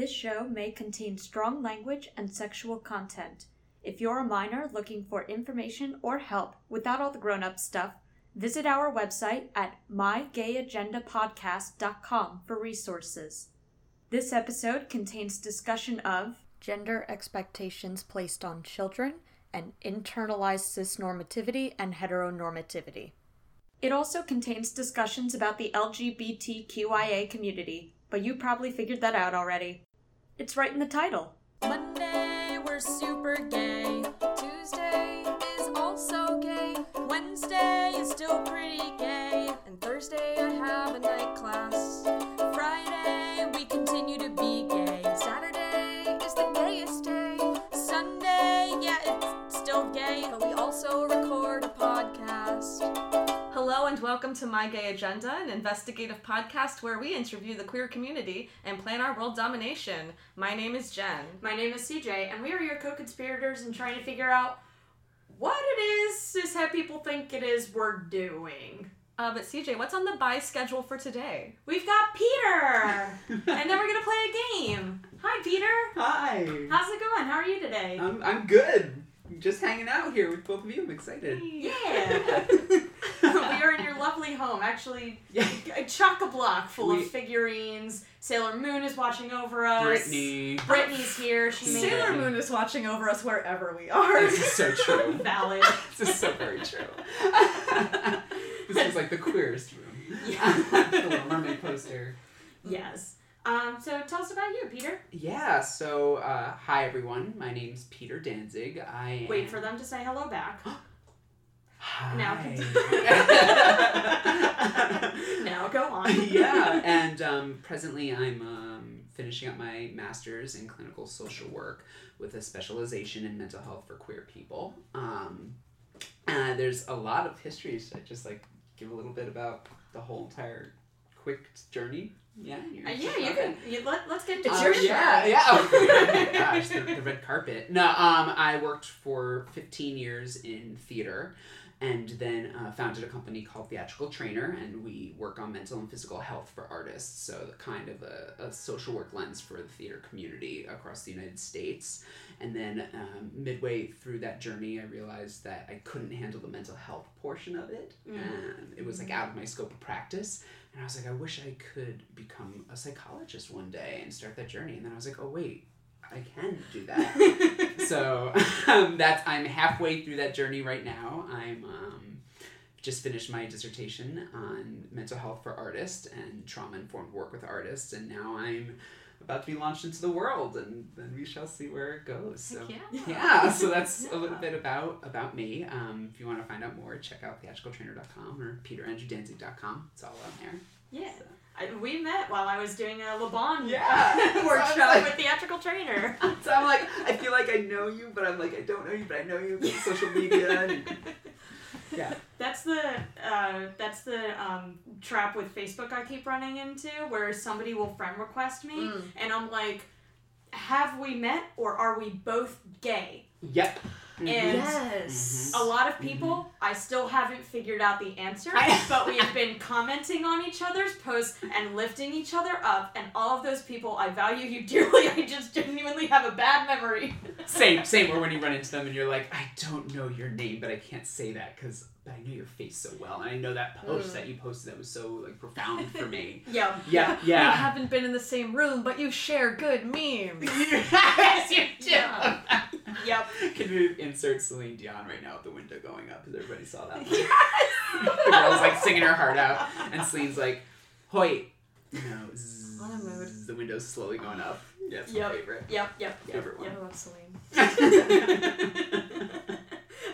This show may contain strong language and sexual content. If you're a minor looking for information or help without all the grown up stuff, visit our website at mygayagendapodcast.com for resources. This episode contains discussion of gender expectations placed on children and internalized cisnormativity and heteronormativity. It also contains discussions about the LGBTQIA community, but you probably figured that out already. It's right in the title. Monday, we're super gay. Tuesday is also gay. Wednesday is still pretty gay. And Thursday, I have a night class. Friday, we continue to be gay. Saturday is the gayest day. Sunday, yeah, it's still gay, but we also record a podcast. Hello and welcome to My Gay Agenda, an investigative podcast where we interview the queer community and plan our world domination. My name is Jen. My name is CJ, and we are your co conspirators in trying to figure out what it is is how people think it is we're doing. Uh, but CJ, what's on the buy schedule for today? We've got Peter! and then we're gonna play a game. Hi, Peter! Hi. How's it going? How are you today? I'm I'm good. Just hanging out here with both of you. I'm excited. Yeah! we are in your lovely home. Actually, Yeah. a chock a block full We- of figurines. Sailor Moon is watching over us. Brittany. Brittany's here. She made Sailor. Moon is watching over us wherever we are. This is so true. Valid. this is so very true. this is like the queerest room. Yeah. the Little Mermaid poster. Yes. Um, so tell us about you, Peter. Yeah. So, uh, hi everyone. My name's Peter Danzig. I am... Wait for them to say hello back. Hi. Now now go on. yeah, and um, presently I'm um, finishing up my master's in clinical social work with a specialization in mental health for queer people. Um, uh, there's a lot of history, so I just like give a little bit about the whole entire quick journey. Yeah, you're- Uh, yeah, you can. You, let, let's get to Uh, your yeah, yeah. Oh, gosh, the, the red carpet. No, um, I worked for 15 years in theater and then uh, founded a company called Theatrical Trainer, and we work on mental and physical health for artists. So, the kind of a, a social work lens for the theater community across the United States. And then, um, midway through that journey, I realized that I couldn't handle the mental health portion of it, Mm. and it was like out of my scope of practice. And I was like, I wish I could become a psychologist one day and start that journey. And then I was like, oh wait, I can do that. so um, that's I'm halfway through that journey right now. I'm um, just finished my dissertation on mental health for artists and trauma informed work with artists, and now I'm about to be launched into the world, and then we shall see where it goes. So. Heck yeah. Yeah, so that's a little bit about about me. Um, if you want to find out more, check out theatricaltrainer.com or peterandrewdanzig.com. It's all on there. Yeah. I, we met while I was doing a Laban Yeah. workshop So like- with Theatrical Trainer. So I'm like, I feel like I know you, but I'm like, I don't know you, but I know you because social media. And, yeah. That's the uh, that's the um, trap with Facebook I keep running into, where somebody will friend request me, Mm. and I'm like, "Have we met, or are we both gay?" Yep. Mm-hmm. And Yes. a lot of mm-hmm. people, I still haven't figured out the answer, but we have been commenting on each other's posts and lifting each other up, and all of those people, I value you dearly. I just genuinely have a bad memory. Same, same. Or when you run into them and you're like, I don't know your name, but I can't say that because but I know your face so well, and I know that post Mm. that you posted that was so like profound for me. Yeah. Yeah, yeah. We haven't been in the same room, but you share good memes. yes, you do. Yeah. Yep. Can we insert Celine Dion right now with the window going up? Because everybody saw that. Yes. the girl's like singing her heart out, and Celine's like, "Hoy, no." zzz, On a mood. The window's slowly going up. Yeah, it's Yep. my favorite. Yep. Yep. Yep. Favorite I love Celine.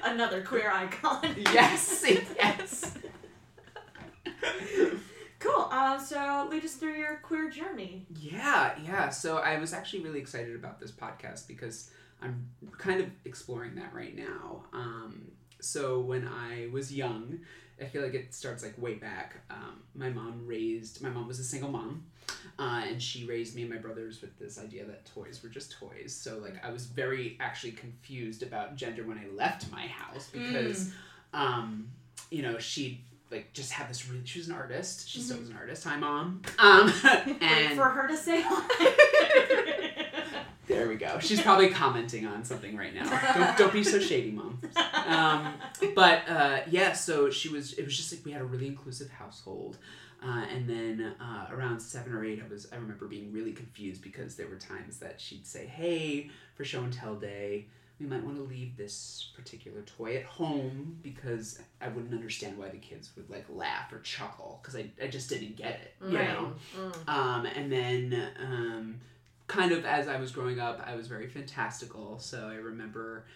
Another queer icon. yes, yes. Cool. Uh, so lead us through your queer journey. Yeah, yeah. So I was actually really excited about this podcast because I'm kind of exploring that right now. Um, so when I was young, I feel like it starts like way back. Um, my mom raised. My mom was a single mom, uh, and she raised me and my brothers with this idea that toys were just toys. So like I was very actually confused about gender when I left my house because, um, you know, she like just had this really. She was an artist. She still was an artist. Hi, mom. Um, Wait and for her to say hi. There we go. She's probably commenting on something right now. Don't, don't be so shady, mom. Um, but uh, yeah, so she was. It was just like we had a really inclusive household. Uh, and then uh, around seven or eight, I was I remember being really confused because there were times that she'd say, "Hey, for show and tell day, we might want to leave this particular toy at home because I wouldn't understand why the kids would like laugh or chuckle because I, I just didn't get it, you Right. know." Mm. Um, and then, um, kind of as I was growing up, I was very fantastical. So I remember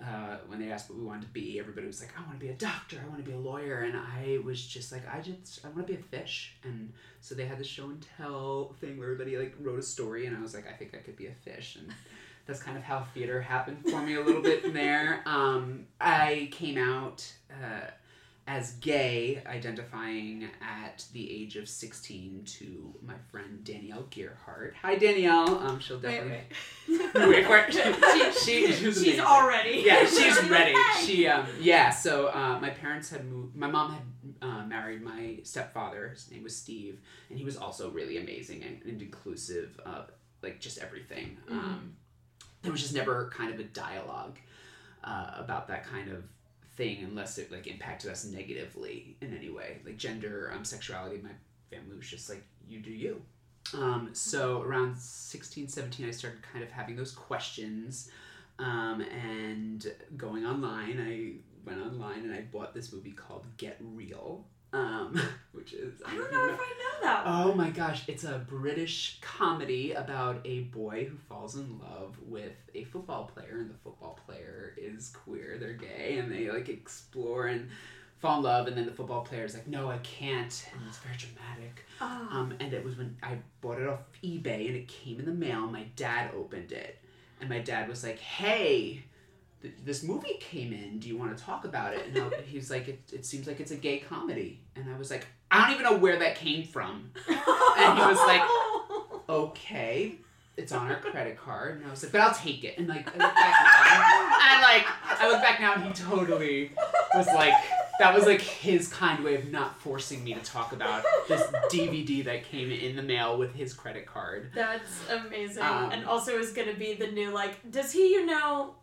uh, when they asked what we wanted to be, everybody was like, "I want to be a doctor. I want to be a lawyer." And I was just like, "I just I want to be a fish." And so they had the show and tell thing where everybody like wrote a story, and I was like, "I think I could be a fish." And that's kind of how theater happened for me a little bit from there. Um, I came out. Uh, as gay, identifying at the age of 16 to my friend Danielle Gearhart. Hi, Danielle. Um, she'll definitely. Wait, wait, for it. She, she, she She's amazing. already. Yeah, she's ready. She, um, yeah. So uh, my parents had moved. My mom had uh, married my stepfather. His name was Steve, and he was also really amazing and, and inclusive of like just everything. Um, there was just never kind of a dialogue uh, about that kind of thing unless it like impacted us negatively in any way. Like gender um, sexuality my family was just like you do you. Um, so around 16 17 i started kind of having those questions um, and going online i went online and i bought this movie called get real um, which is I don't know if I know that one. Oh my gosh, it's a British comedy about a boy who falls in love with a football player, and the football player is queer, they're gay, and they like explore and fall in love, and then the football player is like, No, I can't, and it's very dramatic. Oh. Um, and it was when I bought it off eBay and it came in the mail. My dad opened it, and my dad was like, "Hey, this movie came in. Do you want to talk about it?" And I, he was like, it, "It seems like it's a gay comedy." And I was like, "I don't even know where that came from." And he was like, "Okay." It's on our credit card, and I was like, "But I'll take it." And like, I look back now, and like, I look back now, and he totally was like, that was like his kind way of not forcing me to talk about this DVD that came in the mail with his credit card. That's amazing. Um, and also is gonna be the new like, does he you know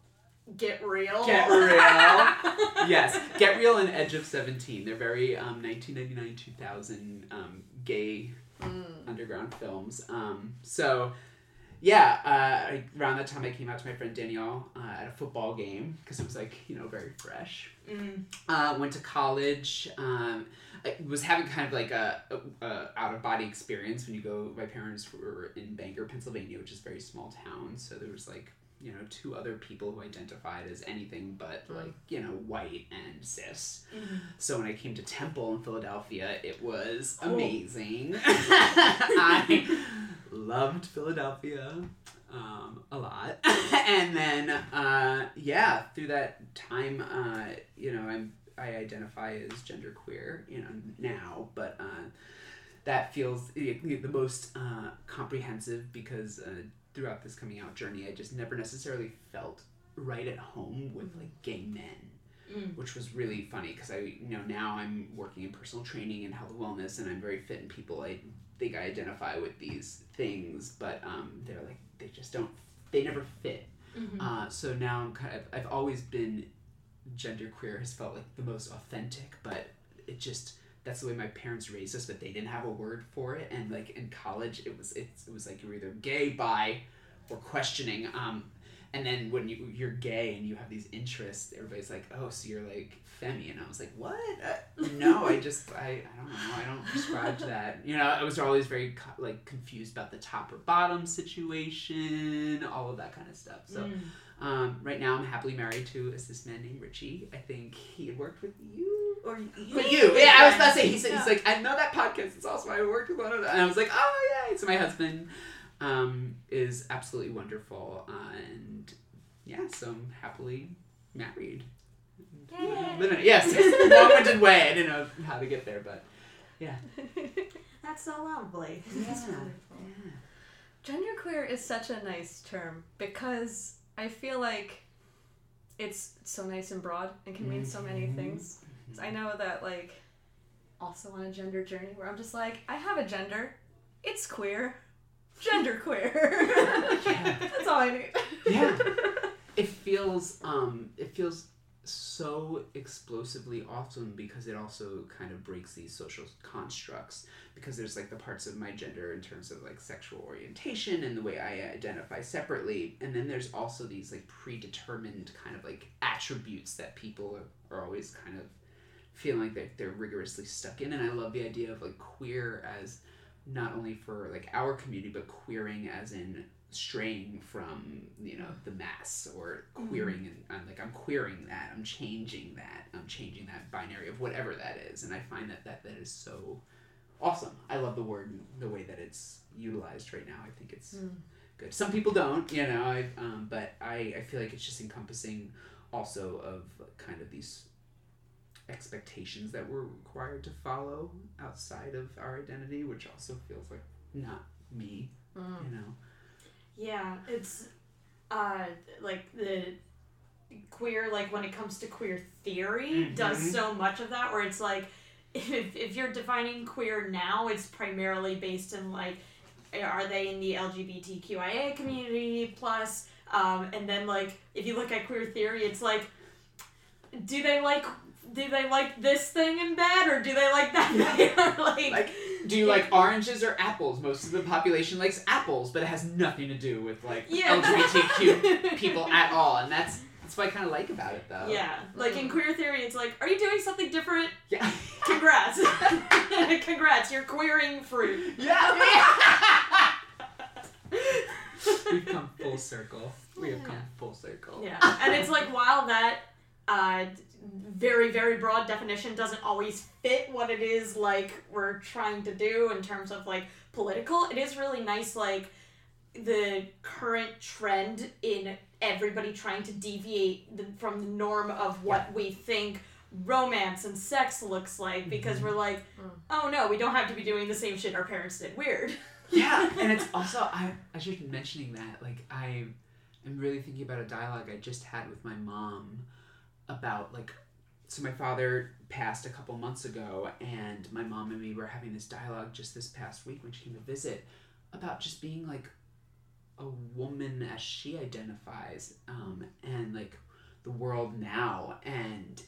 get real? Get real. yes, Get Real and Edge of Seventeen. They're very um, 1999 2000 um, gay Mm. underground films. Um, so, yeah, uh, around that time I came out to my friend Danielle uh, at a football game because it was like you know very fresh. Mm. uh, went to college. Um, I was having kind of like a, a, a out of body experience when you go. My parents were in Bangor, Pennsylvania, which is a very small town. So there was like you know two other people who identified as anything but Mm. like you know white and cis. Mhm. So when I came to Temple in Philadelphia, it was Cool. amazing. I loved Philadelphia um, a lot, and then uh, yeah, through that time, uh, you know, I'm I identify as genderqueer, you know, now, but uh, that feels the, the most uh, comprehensive because uh, throughout this coming out journey, I just never necessarily felt right at home with like gay men Mm. which was really funny because I, you know, now I'm working in personal training and health and wellness, and I'm very fit, and people I think I identify with these things, but um, they're like they just don't, they never fit. Mhm. Uh, so now I'm kind of, I've always been genderqueer has felt like the most authentic, but it just that's the way my parents raised us, but they didn't have a word for it, and like in college, it was it, it was like you're either gay, bi, or questioning. Um, and then when you you're gay and you have these interests, everybody's like, "Oh, so you're like femmy," and I was like, "What? Uh, no, I just I, I don't know. I don't prescribe to that." You know, I was always very co- like confused about the top or bottom situation, all of that kind of stuff. So. Mm. Um, right now, I'm happily married to is this man named Richie. I think he had worked with you or you. you. Yeah, I was about to say. He said he's like, I know that podcast. It's also I worked with one of them, and I was like, oh yeah. So my husband um, is absolutely wonderful, uh, and yeah, so I'm happily married. Yay. Living. Yes, long-winded way. I didn't know how to get there, but yeah. That's so lovely. Yeah. Genderqueer is such a nice term because I feel like it's so nice and broad and can mean so many Mhm. things. 'Cause I know that like also on a gender journey where I'm just like, I have a gender. It's queer. Gender queer. That's all I need. Yeah. It feels um it feels so explosively awesome because it also kind of breaks these social constructs because there's like the parts of my gender in terms of like sexual orientation and the way I identify separately and then there's also these like predetermined kind of like attributes that people are, are always kind of feeling like they're, they're rigorously stuck in and I love the idea of like queer as not only for like our community but queering as in straying from you know the mass or queering and I'm like I'm queering that I'm changing that I'm changing that binary of whatever that is and I find that that, that is so awesome. I love the word the way that it's utilized right now. I think it's good. Some people don't you know I, um, but I, I feel like it's just encompassing also of kind of these expectations that we're required to follow outside of our identity which also feels like not me Mm. you know Yeah, it's uh like the queer like when it comes to queer theory does Mhm. so much of that where it's like if, if you're defining queer now it's primarily based in like are they in the LGBTQIA community plus um, and then like if you look at queer theory it's like do they like do they like this thing in bed or do they like that thing like, Like, do you like oranges or apples? Most of the population likes apples, but it has nothing to do with like Yeah. LGBTQ people at all, and that's that's what I kind of like about it, though. yeah like in um, queer theory it's like are you doing something different Yeah. Congrats. Congrats, you're queering fruit. yeah. We've come full circle. We have come full circle. Yeah. And it's like while that uh, very, very broad definition doesn't always fit what it is like we're trying to do in terms of like political, it is really nice like the current trend in everybody trying to deviate the, from the norm of what we think romance and sex looks like because we're like oh no we don't have to be doing the same shit our parents did. Weird. Yeah, and it's also I I should be mentioning that like I am really thinking about a dialogue I just had with my mom about like so my father passed a couple months ago and my mom and me were having this dialogue just this past week when she came to visit about just being like a woman as she identifies um, and like the world now and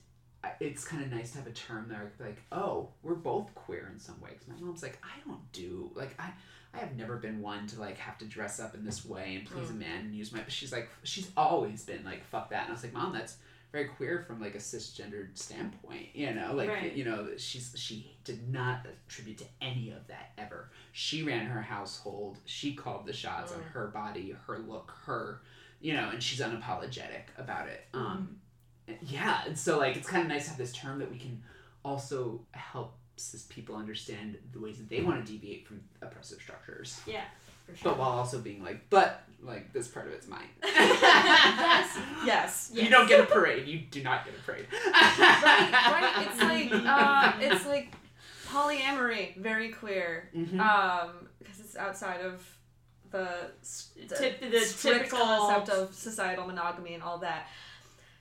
it's kind of nice to have a term there like oh we're both queer in some way because my mom's like i don't do like i I have never been one to like have to dress up in this way and please a man and use my. She's like, she's always been like, fuck that. And I was like, mom, that's very queer from like a cisgendered standpoint. You know, like Right. you know, she's she did not attribute to any of that ever. She ran her household. She called the shots on her body, her look, her, you know, and she's unapologetic about it. Um, yeah, and so like it's kind of nice to have this term that we can also help cis people understand the ways that they want to deviate from oppressive structures, yeah for but while also being like, but like this part of it's mine. yes Yes. You don't get a parade. You do not get a parade. right, right. It's like uh, it's like polyamory, very queer. Mhm. Um, because it's outside of the, s- the, Tip- the typical- concept of societal monogamy and all that.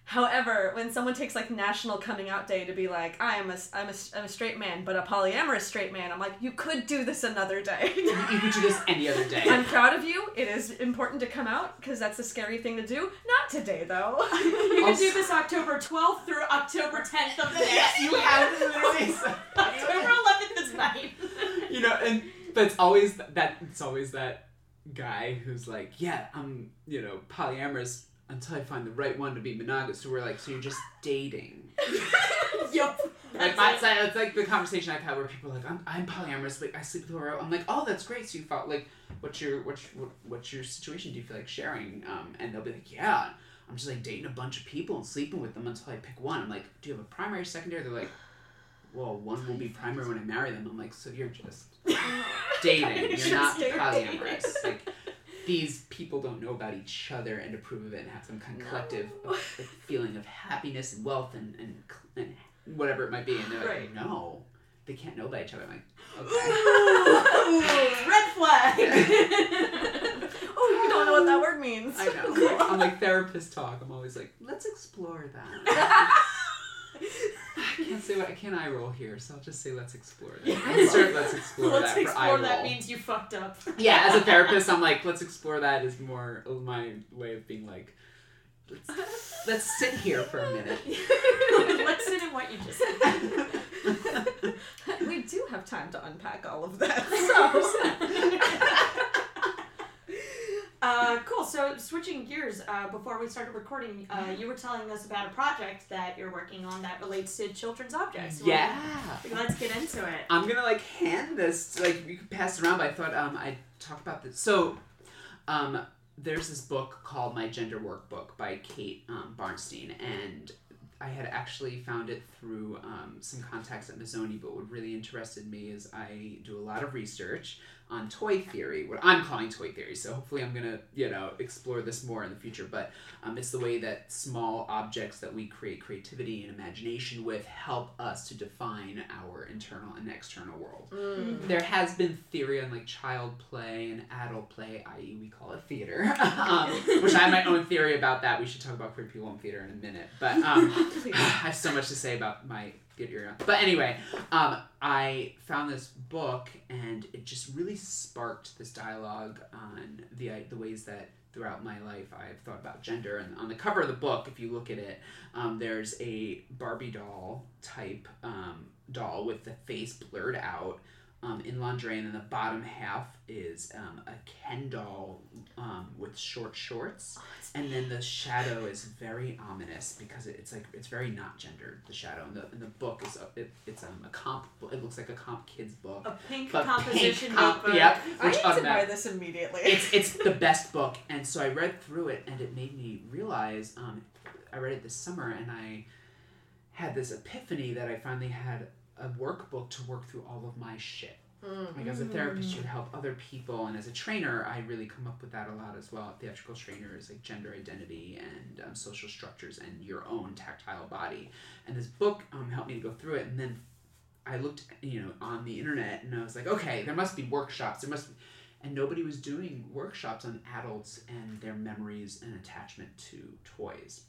However, when someone takes like National Coming Out Day to be like, I am a, s- I'm a, s- I'm a straight man, but a polyamorous straight man, I'm like, you could do this another day. you could do this any other day. I'm proud of you. It is important to come out because that's a scary thing to do. Not today, though. You can do this October 12th through October 10th of the next you have literally. October 11th is mine. you know, and but it's always that it's always that guy who's like, yeah, I'm you know polyamorous until I find the right one to be monogamous. So we're like, so you're just dating. yep. Like That's that's, it. that's like the conversation I've had where people are like, I'm, I'm polyamorous, but I sleep with whoever. I'm like, oh, that's great. So you felt like, what's your what's what, what's your situation? Do you feel like sharing? Um, and they'll be like, yeah, I'm just like dating a bunch of people and sleeping with them until I pick one. I'm like, do you have a primary, secondary? They're like, well, one will be primary when I marry them. I'm like, so you're just dating. You're not polyamorous. Like these people don't know about each other and approve of it and have some kind of collective of, like, feeling of happiness and wealth and, and, and whatever it might be. And they're like, Right. no, they can't know about each other. I'm like, okay. Ooh, red flag. oh, you don't know what that word means. I know. I'm like therapist talk. I'm always like, let's explore that. I can't say what I can eye roll here, so I'll just say let's explore that. Insert let's explore Let's that for eye explore that means you fucked up. yeah, as a therapist, I'm like, let's explore that is more of my way of being like, let's, let's sit here for a minute. Let's sit in what you just said. we do have time to unpack all of that. Uh, cool. So switching gears, uh, before we started recording, uh, you were telling us about a project that you're working on that relates to children's objects. yeah. Let's get into it. I'm gonna like hand this like you could pass it around, but I thought um I'd talk about this. So, um, there's this book called My Gender Workbook by Kate um, Bornstein, and I had actually found it through um, some contacts at Mazzoni. But what really interested me is I do a lot of research on toy theory, what I'm calling toy theory. So hopefully I'm gonna you know explore this more in the future. But um, it's the way that small objects that we create creativity and imagination with help us to define our internal and external world. There has been theory on like child play and adult play, i.e., we call it theater, um, which I have my own theory about that. We should talk about queer people in theater in a minute. But um, I have so much to say about my But anyway, um, I found this book and it just really sparked this dialogue on the the ways that throughout my life I've thought about gender. And on the cover of the book, if you look at it, um, there's a Barbie doll type um, doll with the face blurred out. Um, in lingerie, and then the bottom half is um, a Ken doll um, with short shorts, and then the shadow is very ominous because it, it's like it's very not gendered. The shadow and the in the book is a, it, it's um, a comp. It looks like a comp kids book. A pink composition pink comp- notebook. yep, I need to buy this immediately. it's it's the best book and so i read through it and it made me realize um, i read it this summer and i had this epiphany that i finally had a workbook to work through all of my shit. Like as a therapist you help other people and as a trainer i really come up with that a lot as well. Theatrical trainers like gender identity and um, social structures and your own tactile body. And this book um, helped me to go through it and then i looked you know on the internet and i was like okay there must be workshops. There must be and nobody was doing workshops on adults and their memories and attachment to toys.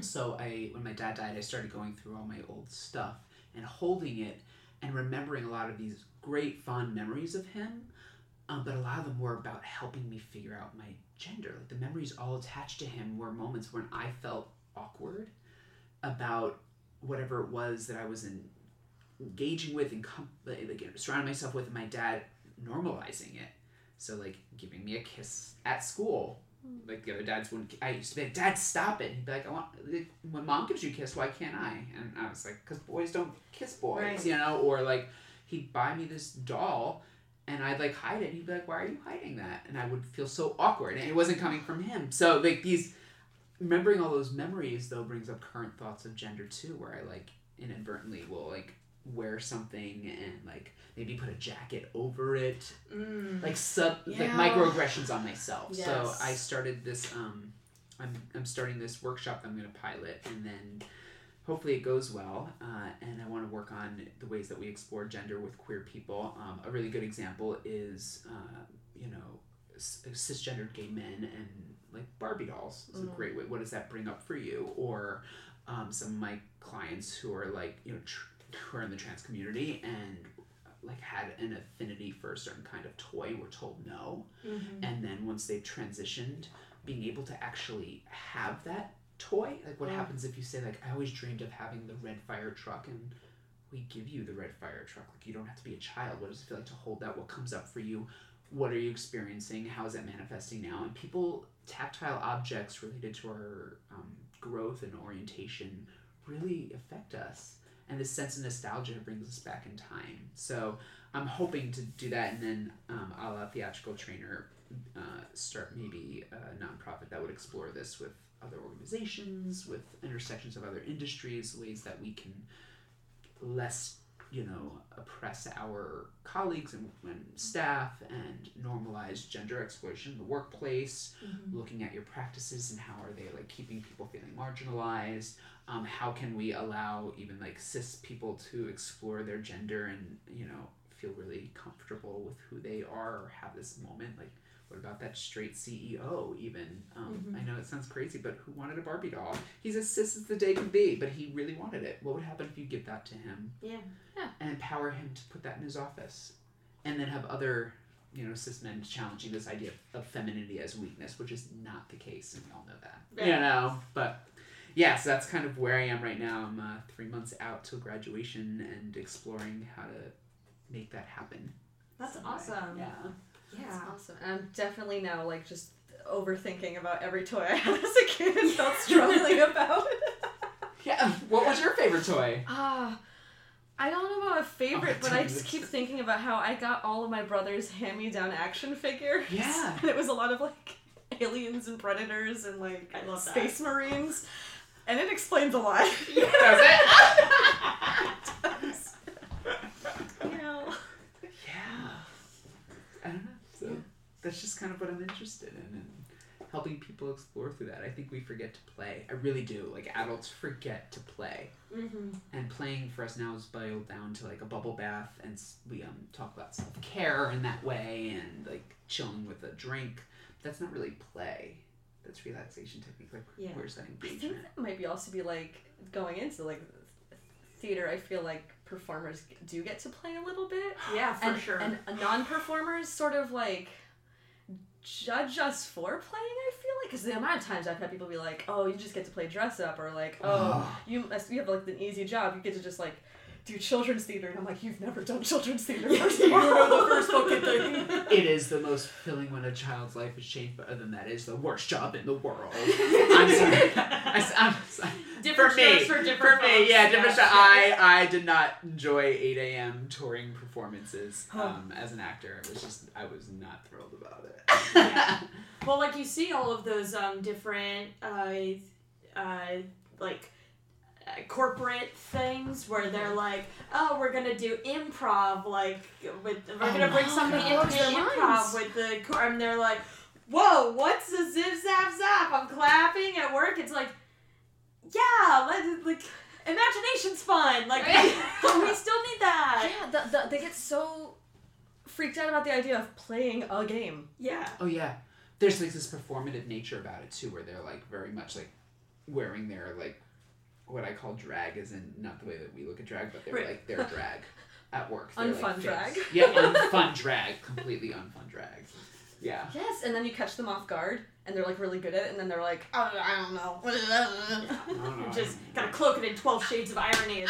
So I, when my dad died, I started going through all my old stuff and holding it and remembering a lot of these great fond memories of him. Um, but a lot of them were about helping me figure out my gender. Like the memories all attached to him were moments when I felt awkward about whatever it was that I was in, engaging with and com- like, surrounding myself with. And my dad normalizing it. So like giving me a kiss at school. Like the other dads wouldn't. I used to be like, Dad, stop it. He'd be like, I want. like, When mom gives you a kiss, why can't I? And I was like, because boys don't kiss boys, Right. you know. Or like, he'd buy me this doll, and I'd like hide it. And he'd be like, Why are you hiding that? And I would feel so awkward, and it wasn't coming from him. So like these, remembering all those memories though brings up current thoughts of gender too, where I like inadvertently will like wear something and like maybe put a jacket over it Mm. like sub like Yeah. microaggressions on myself. So I started this um I'm I'm starting this workshop that I'm gonna pilot and then hopefully it goes well uh, and I want to work on the ways that we explore gender with queer people. Um, a really good example is uh, you know cisgendered gay men and like Barbie dolls is a Mm. great way. What does that bring up for you? Or um, some of my clients who are like you know tr- who are in the trans community and like had an affinity for a certain kind of toy were told no. Mhm. and then once they've transitioned being able to actually have that toy like what Mm. happens if you say like i always dreamed of having the red fire truck and we give you the red fire truck. Like you don't have to be a child. What does it feel like to hold that? What comes up for you? What are you experiencing? How is that manifesting now? And people tactile objects related to our um, growth and orientation really affect us and this sense of nostalgia brings us back in time. So i'm hoping to do that and then um, a la theatrical trainer uh, start maybe a nonprofit that would explore this with other organizations with intersections of other industries ways that we can less you know oppress our colleagues and, and staff and normalize gender exploitation in the workplace. Looking at your practices and how are they like keeping people feeling marginalized um, how can we allow even like cis people to explore their gender and you know feel really comfortable with who they are or have this moment? Like what about that straight ceo even? Um, i know it sounds crazy but who wanted a barbie doll? He's as cis as the day can be but he really wanted it. What would happen if you give that to him? Yeah. and empower him to put that in his office. And then have other you know, cis men challenging this idea of femininity as weakness, which is not the case, and we all know that. Right. You know, but yeah, so that's kind of where I am right now. I'm uh, three months out till graduation and exploring how to make that happen. That's some way. awesome. Yeah. Yeah. That's awesome. And I'm definitely now like just overthinking about every toy I had as a kid and felt strongly about. Yeah. What was your favorite toy? Ah, I don't know about a favorite, Oh, but I just that's- keep thinking about how I got all of my brother's hand-me-down action figures. Yeah. and it was a lot of like aliens and predators and like I love that. space marines, and it explains a lot. Does it? Yeah. Yeah. I don't know. So that's just kind of what I'm interested in and helping people explore through that. I think we forget to play. I really do. Like adults forget to play. Mm-hmm. And playing for us now is boiled down to like a bubble bath and we um talk about self-care in that way and like chilling with a drink. That's not really play. That's relaxation technique. Like Yeah. where's that I think that might be also be like going into like theater. I feel like performers do get to play a little bit. Yeah, for and, sure. And non-performers sort of like judge us for playing. I feel like because the amount of times I've had people be like, "Oh, you just get to play dress up," or like, "Oh, you must you have like an easy job. You get to just like." Do children's theater, and I'm like, you've never done children's theater. First You all." know the first fucking thing. It is the most fulfilling when a child's life is changed, but other than that, it's the worst job in the world. I'm sorry. I, am sorry. Different for me, for different for me, folks. yeah, different. Yeah, I I did not enjoy 8 a.m. touring performances Huh. um, as an actor. It was just I was not thrilled about it. Yeah. Well, like you see all of those um, different, uh, uh, like corporate things where they're like, "Oh, we're gonna do improv, like with we're oh gonna bring Oh, somebody in blows to their do improv with the," cor-" and they're like, "Whoa, what's the zip zap zap? I'm clapping at work." It's like, yeah, let like imagination's fun. Like we still need that. yeah, the, the, they get so freaked out about the idea of playing a game. Yeah. oh yeah, there's like this performative nature about it too, where they're like very much like wearing their like what I call drag, is in not the way that we look at drag, but they're Right. like their drag at work. They're, Unfun fixed. drag. Yeah, unfun drag, completely unfun drag. Yeah. Yes, and then you catch them off guard, and they're like really good at it, and then they're like, oh, I don't know. I don't know. Just gotta cloak it in Twelve Shades of Irony.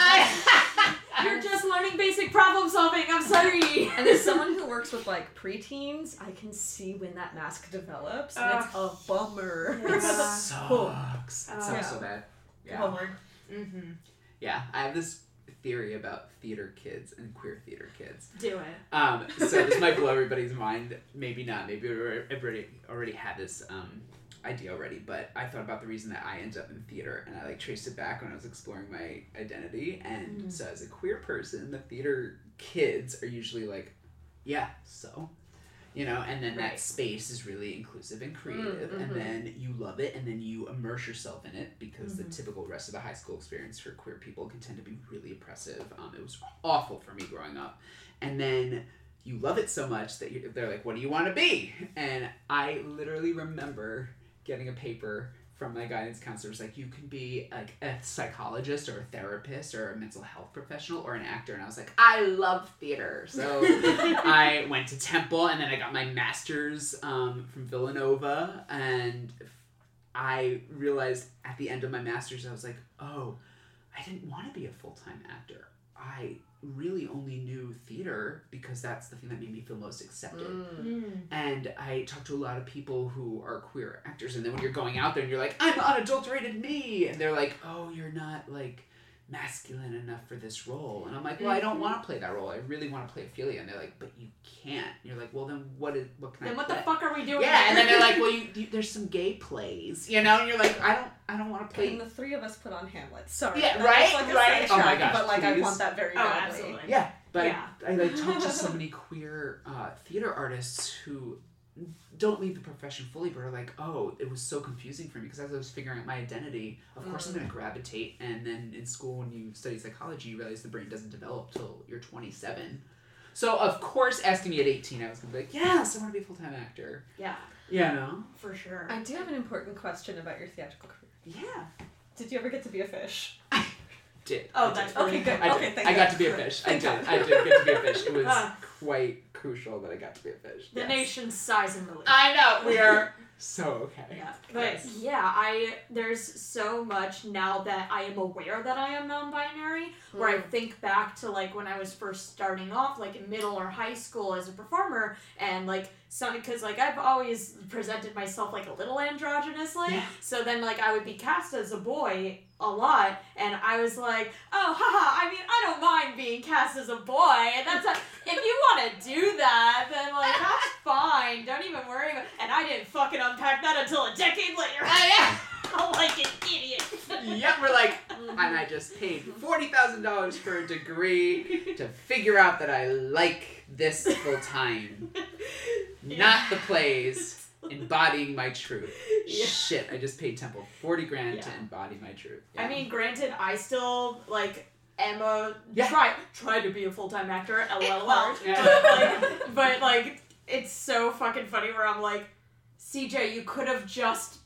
You're just learning basic problem solving. I'm sorry. And as someone who works with like preteens, I can see when that mask develops, and it's a bummer. It sucks. It Uh, sounds yeah. so bad. Yeah. Homeward. Mm-hmm. Yeah. I have this theory about theater kids and queer theater kids. Do it. Um, so this might blow everybody's mind. Maybe not. Maybe everybody already had this um, idea already. But I thought about the reason that I ended up in theater, and I like traced it back when I was exploring my identity. And Mhm. so, as a queer person, the theater kids are usually like, "Yeah, so." You know, and then Right. that space is really inclusive and creative, Mm, and then you love it, and then you immerse yourself in it because Mhm. the typical rest of the high school experience for queer people can tend to be really oppressive. Um, it was awful for me growing up, and then you love it so much that you're, they're like, "What do you want to be?" And I literally remember getting a paper from my guidance counselor. Was like, "You can be like a psychologist or a therapist or a mental health professional or an actor," and I was like, "I love theater." So I went to Temple, and then I got my master's um, from Villanova, and I realized at the end of my master's, I was like, "Oh, I didn't want to be a full time actor. I really only knew theater because that's the thing that made me feel most accepted." Mm. And I talked to a lot of people who are queer actors, and then when you're going out there and you're like, I'm unadulterated me, and they're like, oh, you're not like masculine enough for this role. And I'm like, well, I don't want to play that role. I really want to play Ophelia. And they're like, but you can't. And you're like, well, then what is what can Then I what play? the fuck are we doing? Yeah, and then they're like, well, you, you there's some gay plays, you know, and you're like, I don't, I don't want to play. And the three of us put on Hamlet. Sorry. Yeah, that's right, Like a right. Oh my gosh, But like, I want that very Oh, badly. absolutely. Yeah, but Yeah. I, I like talked to so many queer uh, theater artists who don't leave the profession fully, but are like, oh, it was so confusing for me because as I was figuring out my identity, of course I'm Mm. going to gravitate. And then in school, when you study psychology, you realize the brain doesn't develop till you're 27. So of course, asking me at 18, I was gonna be like, yes, I want to be a full time actor. Yeah, Yeah, no. for sure. I do have an important question about your theatrical career. Yeah. Did you ever get to be a fish? I did. Oh, I that's did. Okay, good. I did. Okay, thank I got God. to be a fish. I did. God. I did get to be a fish. It was Ah. quite crucial that I got to be a fish. The Yes. nation's size and relief. I know we are so okay. Yeah, but yeah, I there's so much now that I am aware that I am non-binary. Where I think back to like when I was first starting off, like in middle or high school as a performer, and like some because like I've always presented myself like a little androgynously. Yeah. So then like I would be cast as a boy a lot, and I was like, oh, haha. I mean, I don't mind being cast as a boy, and that's a, if you want to do that, then like that's fine. Don't even worry about. And I didn't fucking unpack that until a decade later. Oh, I'm like an idiot. yep, we're like, and I just paid forty thousand dollars for a degree to figure out that I like this full time, not the plays, embodying my truth. Yeah. Shit, I just paid Temple forty grand to embody my truth. I mean, granted, I still like am a Yeah. try try to be a full time actor. LOL. Yeah. but, like, but like, it's so fucking funny where I'm like, CJ, you could have just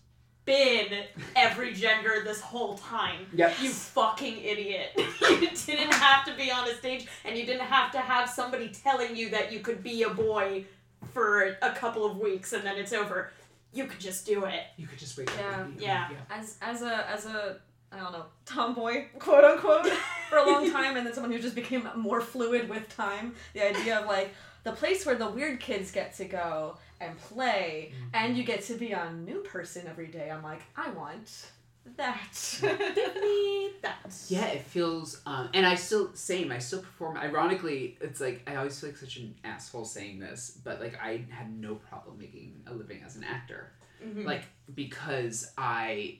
been every gender this whole time. Yep. You fucking idiot. you didn't have to be on a stage and you didn't have to have somebody telling you that you could be a boy for a couple of weeks and then it's over. You could just do it. You could just wake up. Yeah. and be- Yeah. as as a as a I don't know tomboy quote unquote for a long time, and then someone who just became more fluid with time. The idea of like the place where the weird kids get to go and play, mm-hmm. and you get to be a new person every day. I'm like, I want that. Give me that. Yeah, it feels, um, and I still same. I still perform. Ironically, it's like I always feel like such an asshole saying this, but like I had no problem making a living as an actor, Mhm. like because I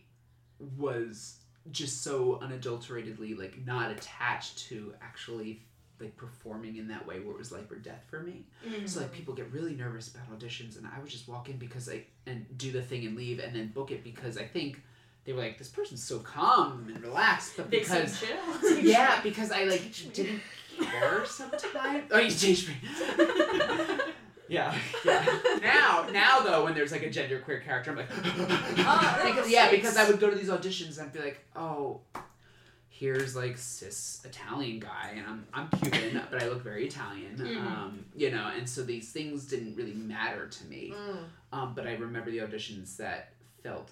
was just so unadulteratedly like not attached to actually like performing in that way where it was life or death for me. Mhm. So like people get really nervous about auditions, and I would just walk in because I and do the thing and leave, and then book it because I think they were like, this person's so calm and relaxed, but They because chill. yeah, because I like Teach didn't care sometimes. Oh, you teach me. yeah, yeah. Now, now though, when there's like a gender queer character, I'm like, that because, yeah, because I would go to these auditions and be like, oh. Here's like cis Italian guy, and I'm I'm Cuban, but I look very Italian, Mhm. um, you know, and so these things didn't really matter to me. Mm. Um, but I remember the auditions that felt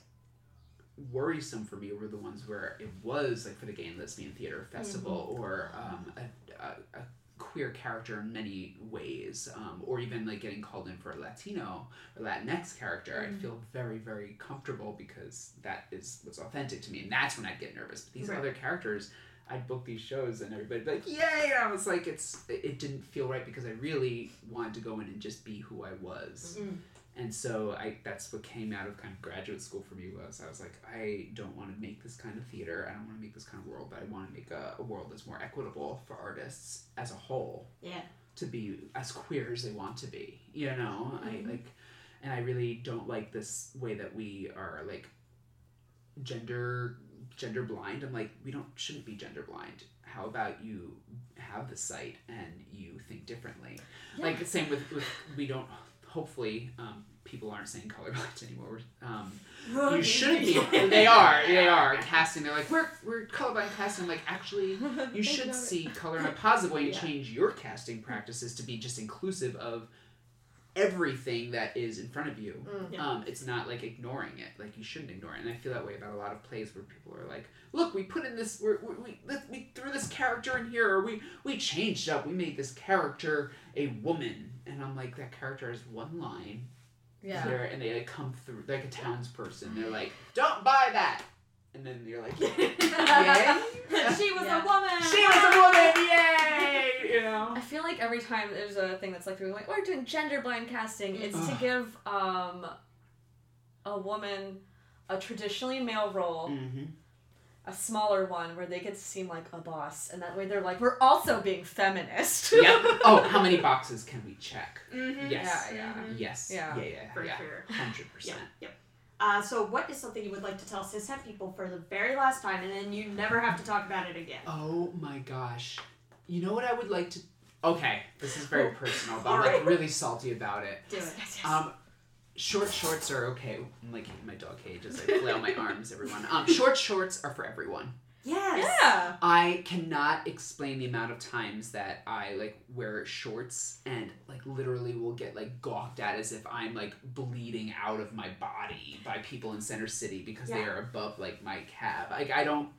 worrisome for me were the ones where it was like for the Gay and Lesbian Theater Festival or um, a, a, a queer character in many ways, um, or even like getting called in for a Latino or Latinx character. I feel very, very comfortable because that is what's authentic to me, and that's when I'd get nervous. But these Right. other characters. I'd book these shows and everybody'd be like, "Yay!" And I was like, "It's it didn't feel right because I really wanted to go in and just be who I was." Mm. And so I that's what came out of kind of graduate school for me was I was like I don't want to make this kind of theater. I don't want to make this kind of world, but I want to make a, a world that's more equitable for artists as a whole Yeah. to be as queer as they want to be. You know, Mhm. I like and I really don't like this way that we are like gender gender blind. I'm like we don't shouldn't be gender blind. How about you have the sight and you think differently? Like the same with, with we don't hopefully um, people aren't saying colorblind anymore. Um, you shouldn't be. They are. They are casting. They're like we're we're colorblind casting. I'm like actually you should see color in a positive way and Yeah. change your casting practices to be just inclusive of everything that is in front of you. Mm. Yeah. Um, it's not like ignoring it. Like you shouldn't ignore it. And I feel that way about a lot of plays where people are like, "Look, we put in this. We're, we we we threw this character in here, or we we changed up. We made this character a woman." And I'm like, that character has one line. Yeah. There, and they like come through like a townsperson. They're like, "Don't buy that." And then you're like, "Yay!" she was Yeah. a woman. She was a woman, yay! You know? I feel like every time there's a thing that's like we're like, we're doing gender blind casting, it's to give um a woman a traditionally male role, Mm-hmm. a smaller one where they get to seem like a boss, and that way they're like, we're also being feminist. Yep. Oh, how many boxes can we check? Mm-hmm. Yes. Yeah, yeah. Yes. Yeah. Yeah, yeah, For yeah. sure. Hundred Yep. percent. Yep. Uh, so, what is something you would like to tell cishet people for the very last time, and then you never have to talk about it again? Oh my gosh. You know what I would like to Okay, this is very personal, but I'm Alright. like really salty about it. Do it. Um short shorts are okay. I'm like in my dog cage as I flail my arms, everyone. Um short shorts are for everyone. Yes. Yeah. I cannot explain the amount of times that I like wear shorts and like literally will get like gawked at as if I'm like bleeding out of my body by people in Center City because they are above like my cab. Like I don't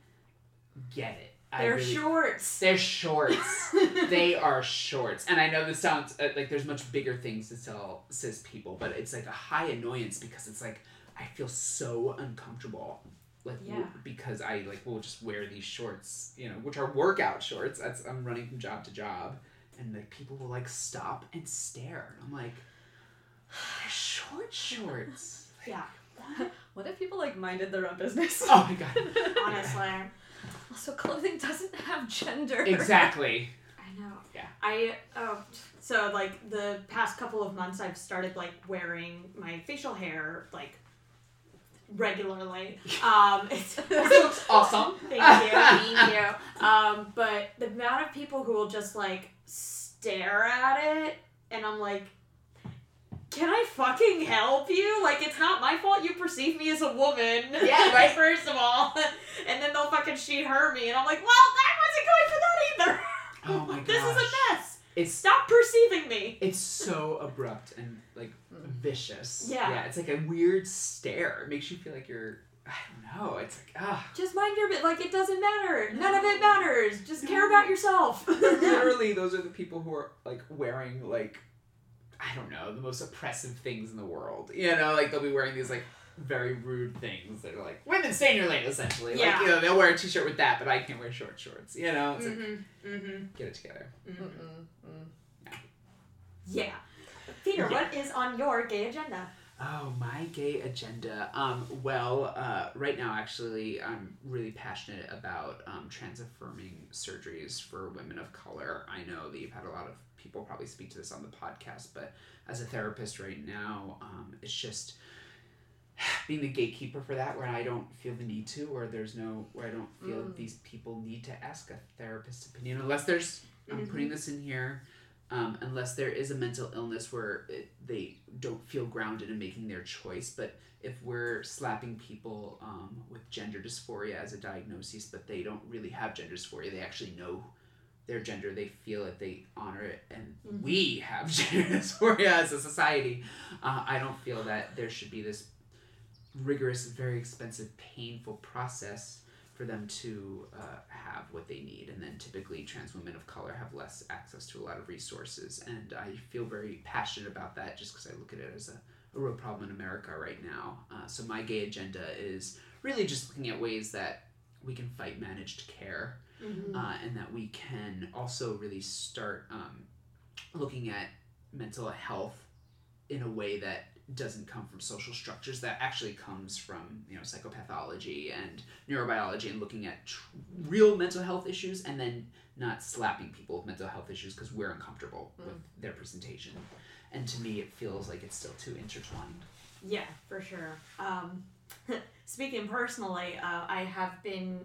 get it. I They're really- shorts. They're shorts. they are shorts. And I know this sounds uh, like there's much bigger things to tell cis people, but it's like a high annoyance because it's like I feel so uncomfortable. Like w- Yeah. because I like will just wear these shorts, you know, which are workout shorts. That's I'm running from job to job, and like people will like stop and stare, and I'm like, they're short shorts. Like, Yeah. what? What if people like minded their own business? Oh my god. Honestly. Also, clothing doesn't have gender. Exactly. I know. Yeah. I oh so like the past couple of months I've started like wearing my facial hair like regularly. Um it's This looks awesome. Thank you, thank you. Um, but the amount of people who will just like stare at it, and I'm like, can I fucking help you? Like, it's not my fault you perceive me as a woman. Yeah, right. First of all, and then they'll fucking she her me, and I'm like, well, I wasn't going for that either. Oh my god. This is a mess. It's Stop perceiving me. It's so abrupt and like vicious. Yeah. Yeah, it's like a weird stare. It makes you feel like you're I don't know. It's like ah Just mind your bit. Like it doesn't matter. None of it matters. Just care about yourself. literally those are the people who are like wearing like I don't know, the most oppressive things in the world. You know, like they'll be wearing these like very rude things that are like women stay in your lane essentially. Yeah. Like you know, they'll wear a t shirt with that, but I can't wear short shorts. You know? It's mm-hmm. Mm-hmm. get it together. Yeah. Peter, Yeah. what is on your gay agenda? Oh, my gay agenda. Um, well, uh, right now, actually, I'm really passionate about um, trans affirming surgeries for women of color. I know that you've had a lot of people probably speak to this on the podcast, but as a therapist right now, um, it's just being the gatekeeper for that where I don't feel the need to, or there's no, where I don't feel Mm. these people need to ask a therapist's opinion unless there's, I'm Mhm. putting this in here um, unless there is a mental illness where it, they don't feel grounded in making their choice. But if we're slapping people um, with gender dysphoria as a diagnosis, but they don't really have gender dysphoria, they actually know their gender, they feel it, they honor it, and Mhm. we have gender dysphoria as a society. Uh, I don't feel that there should be this rigorous, very expensive, painful process for them to uh, have what they need. And then typically, trans women of color have less access to a lot of resources. And I feel very passionate about that just because I look at it as a, a real problem in America right now. Uh, so, my gay agenda is really just looking at ways that we can fight managed care Mm-hmm. uh, and that we can also really start um, looking at mental health in a way that doesn't come from social structures. That actually comes from you know psychopathology and neurobiology and looking at tr- real mental health issues and then not slapping people with mental health issues because we're uncomfortable with their presentation. And to me it feels like it's still too intertwined. Yeah, for sure. Um, speaking personally, uh, I have been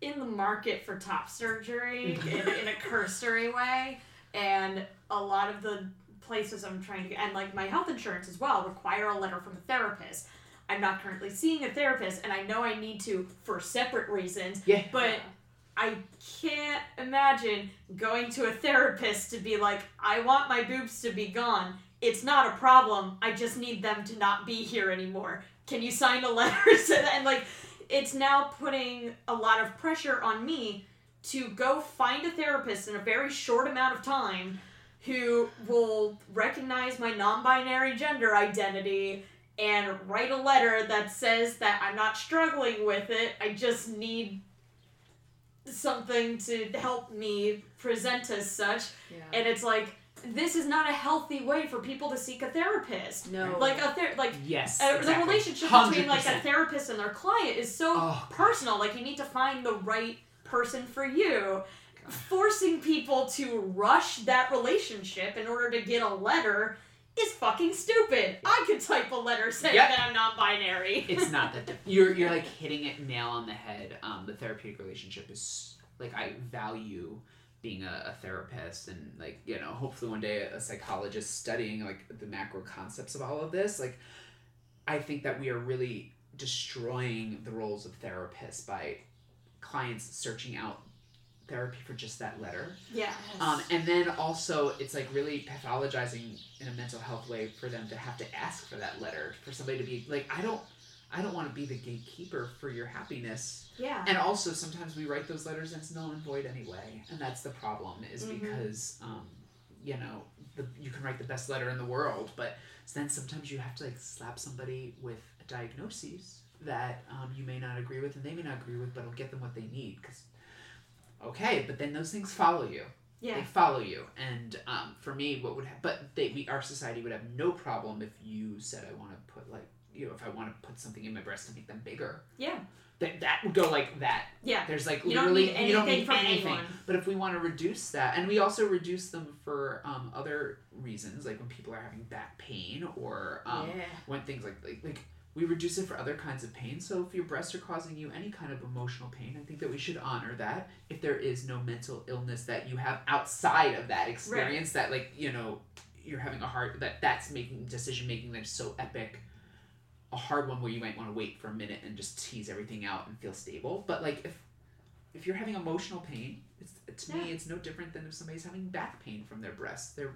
in the market for top surgery in, in a cursory way, and a lot of the places I'm trying to get, and like my health insurance as well, require a letter from a therapist. I'm not currently seeing a therapist, and I know I need to for separate reasons, yeah but I can't imagine going to a therapist to be like, I want my boobs to be gone. It's not a problem. I just need them to not be here anymore. Can you sign a letter? so that, and like, it's now putting a lot of pressure on me to go find a therapist in a very short amount of time who will recognize my non binary gender identity and write a letter that says that I'm not struggling with it. I just need something to help me present as such. Yeah. And it's like, this is not a healthy way for people to seek a therapist. no. Like a ther- like yes uh, exactly. the relationship between like a therapist and their client is so Oh. personal. Like you need to find the right person for you. Forcing people to rush that relationship in order to get a letter is fucking stupid. I could type a letter saying Yep. that I'm non-binary. it's not that you're you're like hitting it nail on the head. Um, the therapeutic relationship is like I value being a, a therapist and like you know hopefully one day a psychologist studying like the macro concepts of all of this. Like I think that we are really destroying the roles of therapists by clients searching out therapy for just that letter. Yeah. Um, and then also, it's like really pathologizing in a mental health way for them to have to ask for that letter for somebody to be like, I don't, I don't want to be the gatekeeper for your happiness. yeah. And also, sometimes we write those letters and it's null and void anyway, and that's the problem. Is Mhm. because, um, you know, the, you can write the best letter in the world, but then sometimes you have to like slap somebody with a diagnosis that um, you may not agree with and they may not agree with, but it'll get them what they need. Because, okay, but then those things follow you yeah. they follow you and um, for me what would ha- but they we, our society would have no problem if you said i want to put like you know if i want to put something in my breast to make them bigger Yeah. that that would go like that Yeah. there's like You don't literally need you don't need from anything anyone. but if we want to reduce that and we also reduce them for um, other reasons like when people are having back pain or um, yeah. when things like, like like we reduce it for other kinds of pain. So if your breasts are causing you any kind of emotional pain, I think that we should honor that. If there is no mental illness that you have outside of that experience, that like you know you're having a hard that that's making decision making that's so epic, a hard one where you might want to wait for a minute and just tease everything out and feel stable. But like if if you're having emotional pain, it's to me it's no different than if somebody's having back pain from their breasts. They're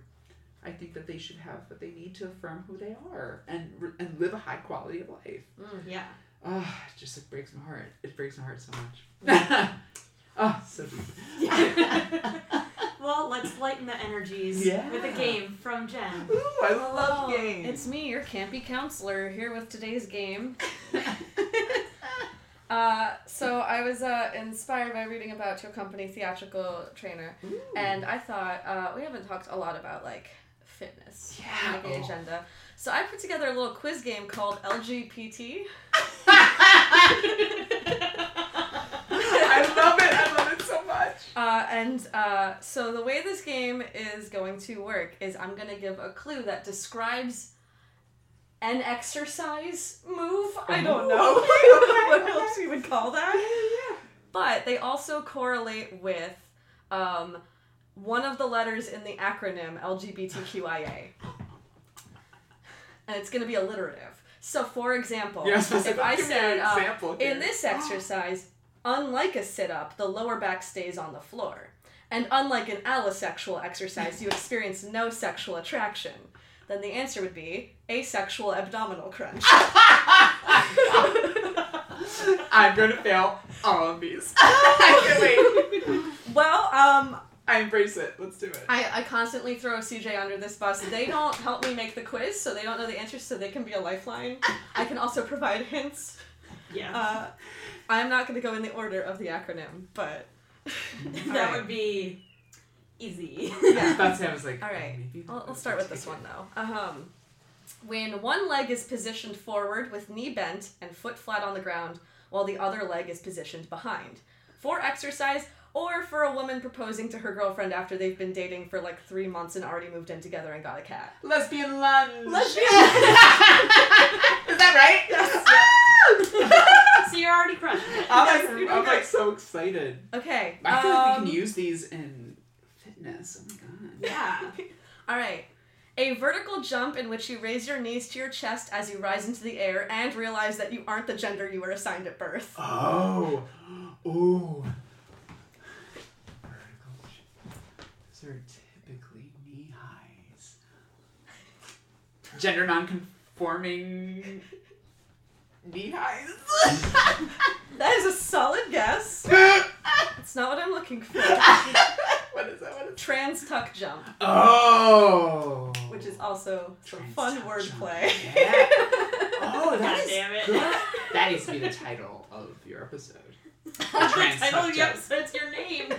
I think that they should have what they need to affirm who they are and and live a high quality of life. Mm, yeah. Oh, it just it breaks my heart. It breaks my heart so much. oh, so deep. well, let's lighten the energies Yeah. with a game from Jen. Ooh, I Hello, love games. It's me, your campy counselor, here with today's game. Uh, so I was uh, inspired by reading about your company, Theatrical Trainer, and I thought uh, we haven't talked a lot about like fitness on Yeah. the Oh. agenda. So I put together a little quiz game called LGBT. I love it. I love it so much. Uh, and uh, so the way this game is going to work is I'm going to give a clue that describes an exercise move. I don't know what else you would call that. Yeah, But they also correlate with um, one of the letters in the acronym LGBTQIA. And it's going to be alliterative. So, for example. If I said, uh, in this exercise, unlike a sit up, the lower back stays on the floor. And unlike an allosexual exercise, you experience no sexual attraction. Then the answer would be asexual abdominal crunch. I'm gonna fail all of these. I can't wait. well, um, I embrace it. Let's do it. I, I constantly throw CJ under this bus. They don't help me make the quiz, so they don't know the answers, so they can be a lifeline. I can also provide hints. Yeah. Uh, I'm not going to go in the order of the acronym, but. that Alright. would be easy. Yeah. That's I was like. All right. oh, maybe I'll, I'll let's start with this it. one though. Um, when one leg is positioned forward with knee bent and foot flat on the ground, while the other leg is positioned behind. For exercise, or for a woman proposing to her girlfriend after they've been dating for like three months and already moved in together and got a cat. Lesbian lunge. Lesbian- Is that right? Yes. so you're already crushing it. I'm Yes, like, I'm like so excited. Okay. I feel like we um, can use these in fitness. Oh my god. Yeah. All right. A vertical jump in which you raise your knees to your chest as you rise into the air and realize that you aren't the gender you were assigned at birth. Oh. Ooh. Vertical. Those are typically knee highs. Gender non-conforming knee highs. That is a solid guess. It's not what I'm looking for. what is that? What is Trans tuck jump, Oh. which is also some fun tuck wordplay. Yeah. Oh, that God is damn it. good. That needs to be the title of your episode. the trans title tuck of the jump. episode's your name.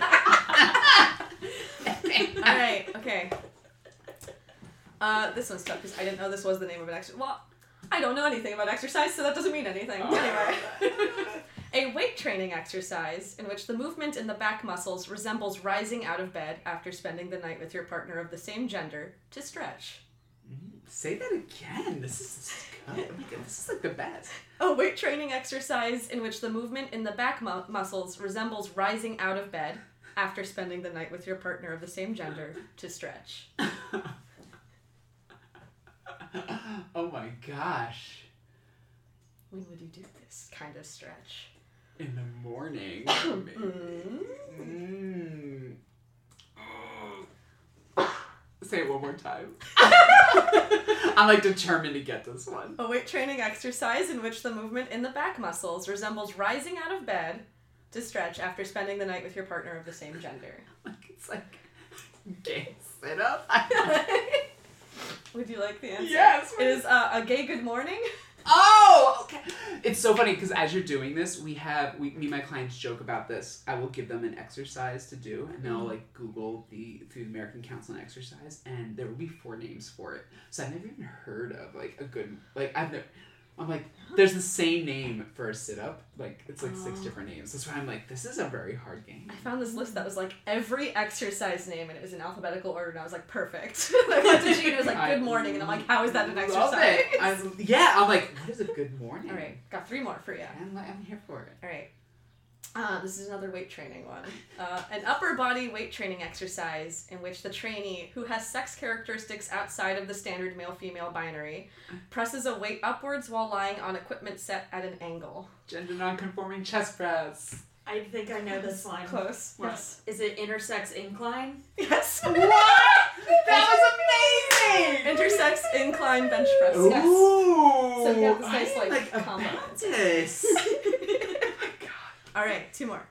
All right. Okay. Uh, this one's tough because I didn't know this was the name of an exercise. Well, I don't know anything about exercise, so that doesn't mean anything. Anyway. A weight training exercise in which the movement in the back muscles resembles rising out of bed after spending the night with your partner of the same gender to stretch. Say that again. This is good. Oh this is like the best. A weight training exercise in which the movement in the back mu- muscles resembles rising out of bed after spending the night with your partner of the same gender to stretch. oh my gosh. When would you do this kind of stretch? In the morning. Mm. Say it one more time. I'm like determined to get this one. A weight training exercise in which the movement in the back muscles resembles rising out of bed to stretch after spending the night with your partner of the same gender. Like it's like gay sit up. Would you like the answer? yes. It is uh, a gay good morning. Oh, okay. It's so funny because as you're doing this, we have we me and my clients joke about this. I will give them an exercise to do, and they'll like Google the through the American Council on Exercise, and there will be four names for it. So I've never even heard of like a good like I've never. I'm like, there's the same name for a sit up. Like it's like six oh. different names. That's why I'm like, this is a very hard game. I found this list that was like every exercise name and it was in alphabetical order and I was like, perfect. I went to Gina was like, good morning. And I'm like, how is that an exercise? I was, yeah, I'm like, what is a good morning? All right, got three more for you. I'm, like, I'm here for it. All right. Uh, this is another weight training one. Uh, an upper body weight training exercise in which the trainee, who has sex characteristics outside of the standard male female binary, presses a weight upwards while lying on equipment set at an angle. Gender non-conforming chest press. I think I know this one. Close. What? Yes. Is it intersex incline? Yes. What? That was amazing. Intersex incline bench press. Ooh. Yes. So you have this nice, I am, like, like combo. this. All right, two more.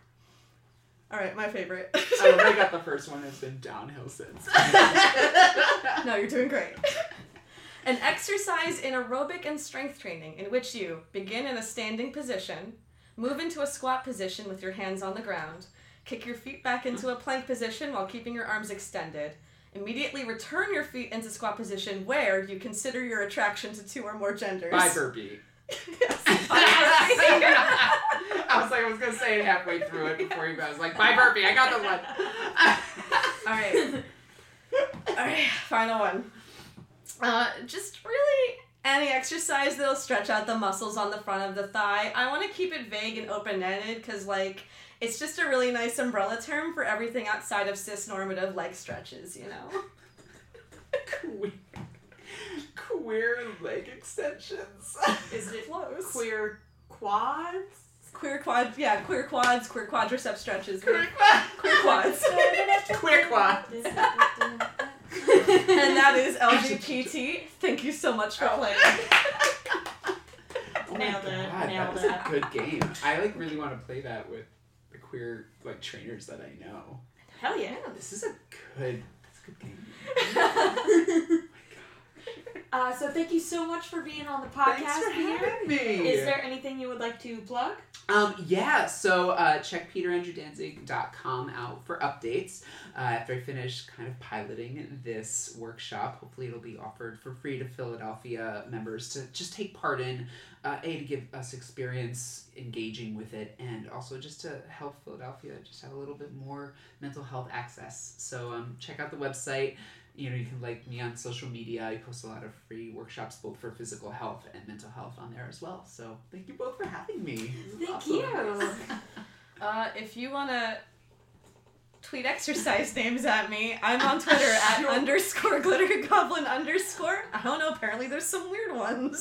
All right, my favorite. I love I got the first one. It's been downhill since. no, you're doing great. An exercise in aerobic and strength training in which you begin in a standing position, move into a squat position with your hands on the ground, kick your feet back into a plank position while keeping your arms extended, immediately return your feet into squat position where you consider your attraction to two or more genders. By burpee. I was like, I was gonna say it halfway through it before you. I was like, by burpee. I got the one. All right. All right, final one. Uh, just really any exercise that'll stretch out the muscles on the front of the thigh. I want to keep it vague and open ended because, like, it's just a really nice umbrella term for everything outside of cis normative leg stretches, you know? queer, queer leg extensions. Is it Close. queer quads? Queer quad, yeah, queer quads, queer quadricep stretches, Queer queer quads. Queer quads. and that is LGBT. Thank you so much for oh. playing. Oh my Nailed it, nailed that was it. a good game. I like really want to play that with the queer like trainers that I know. Hell yeah. This is a good, this is a good game. Uh, so thank you so much for being on the podcast. Thanks for Peter. having me. Is there anything you would like to plug? Um, yeah, so uh, check peterandrewdanzig.com out for updates. Uh, after I finish kind of piloting this workshop, hopefully it'll be offered for free to Philadelphia members to just take part in. Uh, a, to give us experience engaging with it, and also just to help Philadelphia just have a little bit more mental health access. So um, check out the website. You know, you can like me on social media. I post a lot of free workshops both for physical health and mental health on there as well. So thank you both for having me. Thank awesome. you. Uh, if you want to tweet exercise names at me, I'm on Twitter at underscore glitter goblin underscore. I don't know, apparently there's some weird ones.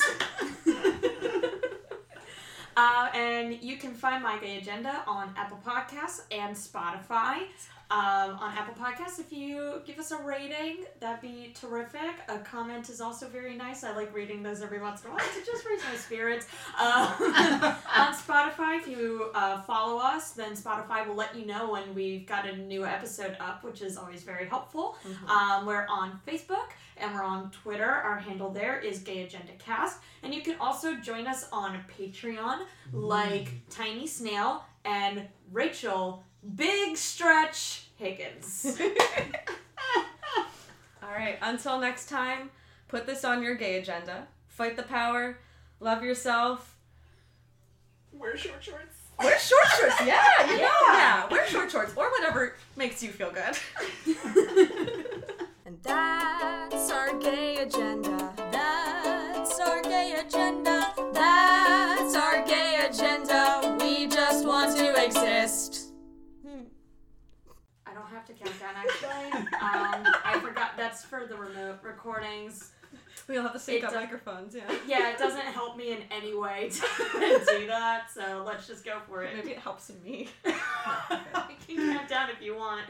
Uh, and you can find My Gay Agenda on Apple Podcasts and Spotify. Um, on Apple Podcasts, if you give us a rating, that'd be terrific. A comment is also very nice. I like reading those every once in a while to just raise my spirits. Um, on Spotify, if you uh, follow us, then Spotify will let you know when we've got a new episode up, which is always very helpful. Um, we're on Facebook and we're on Twitter. Our handle there is Gay Agenda Cast. And you can also join us on Patreon, like Tiny Snail and Rachel Big Stretch Higgins. All right, until next time, put this on your gay agenda. Fight the power, love yourself. Wear short shorts. Wear short shorts, yeah, you know, Yeah. yeah. Wear short shorts or whatever makes you feel good. And that's our gay agenda. Actually. Um, I forgot that's for the remote recordings. We all have the sync It up does- microphones, yeah. Yeah, it doesn't help me in any way to do that, so let's just go for it. Maybe it helps me. we can count down if you want.